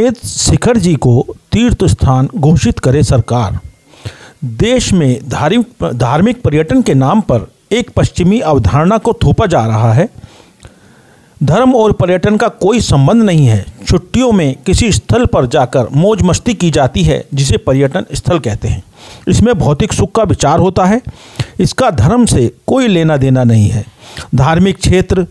समेत शिखर जी को तीर्थ स्थान घोषित करे सरकार। देश में धार्मिक धार्मिक पर्यटन के नाम पर एक पश्चिमी अवधारणा को थोपा जा रहा है। धर्म और पर्यटन का कोई संबंध नहीं है। छुट्टियों में किसी स्थल पर जाकर मौज मस्ती की जाती है, जिसे पर्यटन स्थल कहते हैं। इसमें भौतिक सुख का विचार होता है। इसका धर्म से कोई लेना देना नहीं है। धार्मिक क्षेत्र,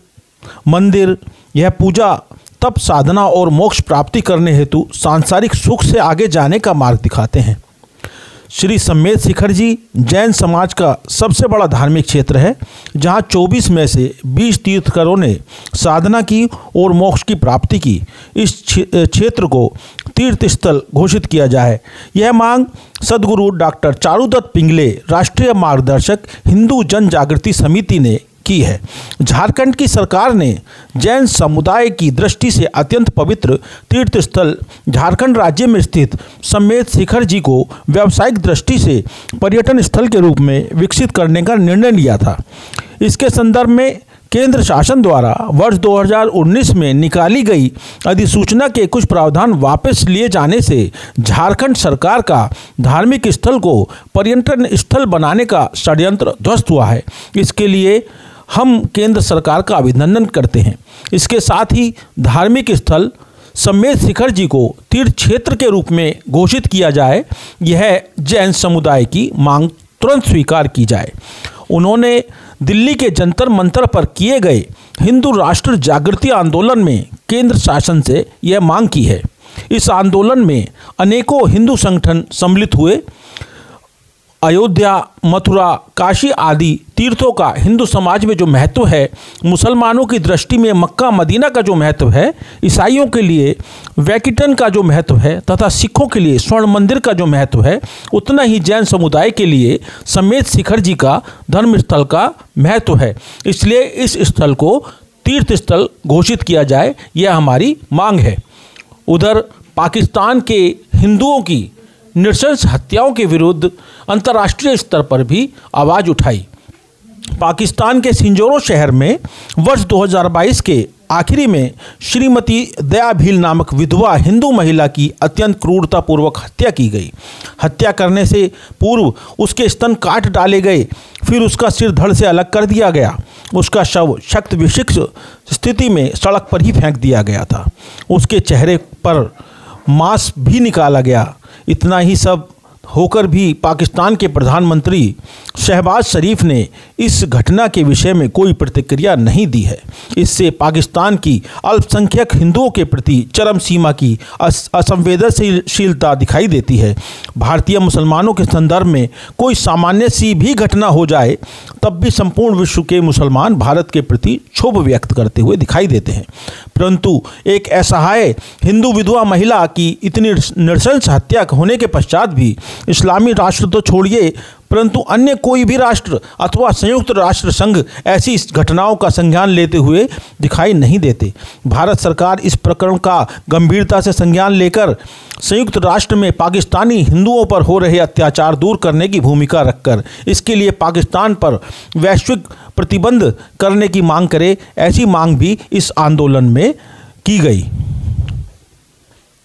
मंदिर, यह पूजा तप साधना और मोक्ष प्राप्ति करने हेतु सांसारिक सुख से आगे जाने का मार्ग दिखाते हैं। श्री सम्मेद शिखर जी, जैन समाज का सबसे बड़ा धार्मिक क्षेत्र है, जहाँ 24 में से 20 तीर्थकरों ने साधना की और मोक्ष की प्राप्ति की। इस क्षेत्र को तीर्थ स्थल घोषित किया जाए। यह मांग सदगुरु डॉक्टर चारूदत्त पिंगले, राष्ट्रीय मार्गदर्शक, हिंदू जन जागृति समिति ने की है। झारखंड की सरकार ने जैन समुदाय की दृष्टि से अत्यंत पवित्र तीर्थ स्थल झारखंड राज्य में स्थित समेत शिखर जी को व्यावसायिक दृष्टि से पर्यटन स्थल के रूप में विकसित करने का निर्णय लिया था। इसके संदर्भ में केंद्र शासन द्वारा वर्ष 2019 में निकाली गई अधिसूचना के कुछ प्रावधान वापस लिए जाने से झारखंड सरकार का धार्मिक स्थल को पर्यटन स्थल बनाने का षड्यंत्र ध्वस्त हुआ है। इसके लिए हम केंद्र सरकार का अभिनंदन करते हैं। इसके साथ ही धार्मिक स्थल समेत शिखर जी को तीर्थ क्षेत्र के रूप में घोषित किया जाए, यह जैन समुदाय की मांग तुरंत स्वीकार की जाए। उन्होंने दिल्ली के जंतर मंतर पर किए गए हिंदू राष्ट्र जागृति आंदोलन में केंद्र शासन से यह मांग की है। इस आंदोलन में अनेकों हिंदू संगठन सम्मिलित हुए अयोध्या, मथुरा, काशी आदि तीर्थों का हिंदू समाज में जो महत्व है, मुसलमानों की दृष्टि में मक्का, मदीना का जो महत्व है, ईसाइयों के लिए वैकिटन का जो महत्व है तथा सिखों के लिए स्वर्ण मंदिर का जो महत्व है, उतना ही जैन समुदाय के लिए समेत शिखर जी का धर्म स्थल का महत्व है। इसलिए इस स्थल को तीर्थ स्थल घोषित किया जाए, यह हमारी मांग है। उधर पाकिस्तान के हिंदुओं की नृशंस हत्याओं के विरुद्ध अंतर्राष्ट्रीय स्तर पर भी आवाज़ उठाई। पाकिस्तान के सिंजोरो शहर में वर्ष 2022 के आखिरी में श्रीमती दया भील नामक विधवा हिंदू महिला की अत्यंत क्रूरतापूर्वक हत्या की गई। हत्या करने से पूर्व उसके स्तन काट डाले गए, फिर उसका सिर धड़ से अलग कर दिया गया। उसका शव शक्त विशिक्ष स्थिति में सड़क पर ही फेंक दिया गया था। उसके चेहरे पर मांस भी निकाला गया। इतना ही सब होकर भी पाकिस्तान के प्रधानमंत्री शहबाज शरीफ ने इस घटना के विषय में कोई प्रतिक्रिया नहीं दी है। इससे पाकिस्तान की अल्पसंख्यक हिंदुओं के प्रति चरम सीमा की असंवेदनशीलता दिखाई देती है। भारतीय मुसलमानों के संदर्भ में कोई सामान्य सी भी घटना हो जाए, तब भी संपूर्ण विश्व के मुसलमान भारत के प्रति क्षोभ व्यक्त करते हुए दिखाई देते हैं। परंतु एक असहाय हिंदू विधवा महिला की इतनी नृशंस हत्या होने के पश्चात भी इस्लामी राष्ट्र तो छोड़िए, परंतु अन्य कोई भी राष्ट्र अथवा संयुक्त राष्ट्र संघ ऐसी घटनाओं का संज्ञान लेते हुए दिखाई नहीं देते। भारत सरकार इस प्रकरण का गंभीरता से संज्ञान लेकर संयुक्त राष्ट्र में पाकिस्तानी हिंदुओं पर हो रहे अत्याचार दूर करने की भूमिका रखकर इसके लिए पाकिस्तान पर वैश्विक प्रतिबंध करने की मांग करे, ऐसी मांग भी इस आंदोलन में की गई।